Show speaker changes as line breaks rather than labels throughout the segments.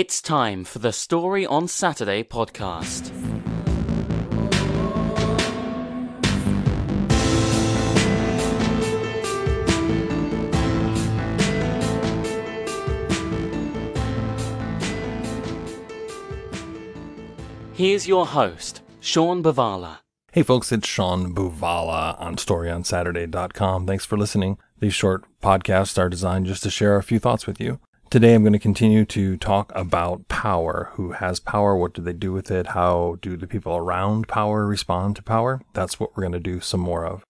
It's time for the Story on Saturday podcast. Here's your host, Sean Buvala.
Hey folks, it's Sean Buvala on StoryOnSaturday.com. Thanks for listening. These short podcasts are designed just to share a few thoughts with you. Today I'm going to continue to talk about power. Who has power? What do they do with it? How do the people around power respond to power? That's what we're going to do some more of.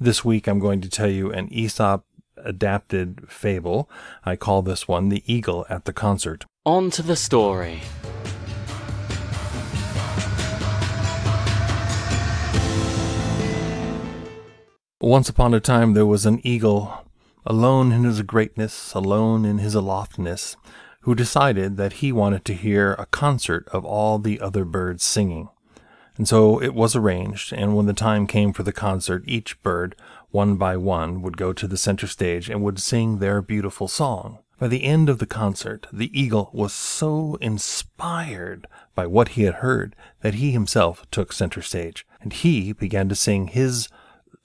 This week I'm going to tell you an Aesop adapted fable. I call this one The Eagle at the Concert.
On to the story.
Once upon a time there was an eagle alone in his greatness, alone in his aloftness, who decided that he wanted to hear a concert of all the other birds singing. And so it was arranged, and when the time came for the concert, each bird, one by one, would go to the center stage and would sing their beautiful song. By the end of the concert, the eagle was so inspired by what he had heard that he himself took center stage, and he began to sing his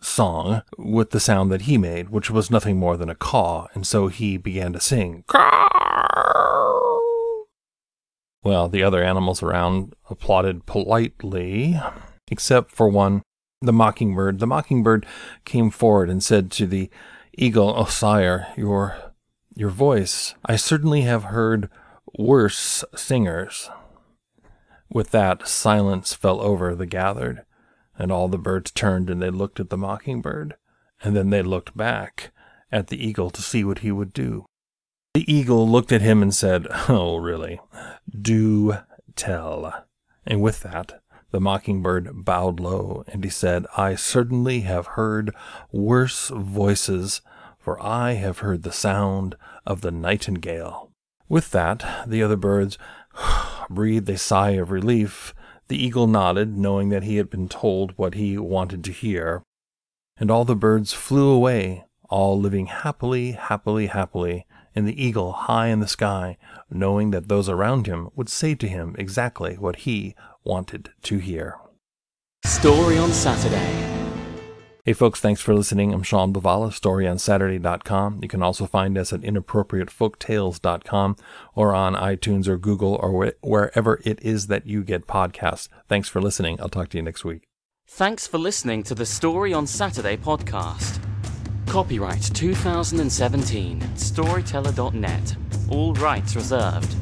song with the sound that he made, which was nothing more than a caw, and so he began to sing. Well, the other animals around applauded politely, except for one, the mockingbird. The mockingbird came forward and said to the eagle, "Oh, sire, your your voice. I certainly have heard worse singers." With that, silence fell over the gathered and all the birds turned and they looked at the mockingbird, and then they looked back at the eagle to see what he would do. The eagle looked at him and said, Oh, really? Do tell. And with that, the mockingbird bowed low, and he said, I certainly have heard worse voices, for I have heard the sound of the nightingale. With that, the other birds breathed a sigh of relief, the eagle nodded, knowing that he had been told what he wanted to hear, and all the birds flew away, all living happily, happily, happily, and the eagle high in the sky, knowing that those around him would say to him exactly what he wanted to hear.
Story on Saturday.
Hey folks, thanks for listening. I'm Sean Buvala, storyonsaturday.com. You can also find us at inappropriatefolktales.com or on iTunes or Google or wh- wherever it is that you get podcasts. Thanks for listening. I'll talk to you next week.
Thanks for listening to the Story on Saturday podcast. Copyright 2017, Storyteller.net. All rights reserved.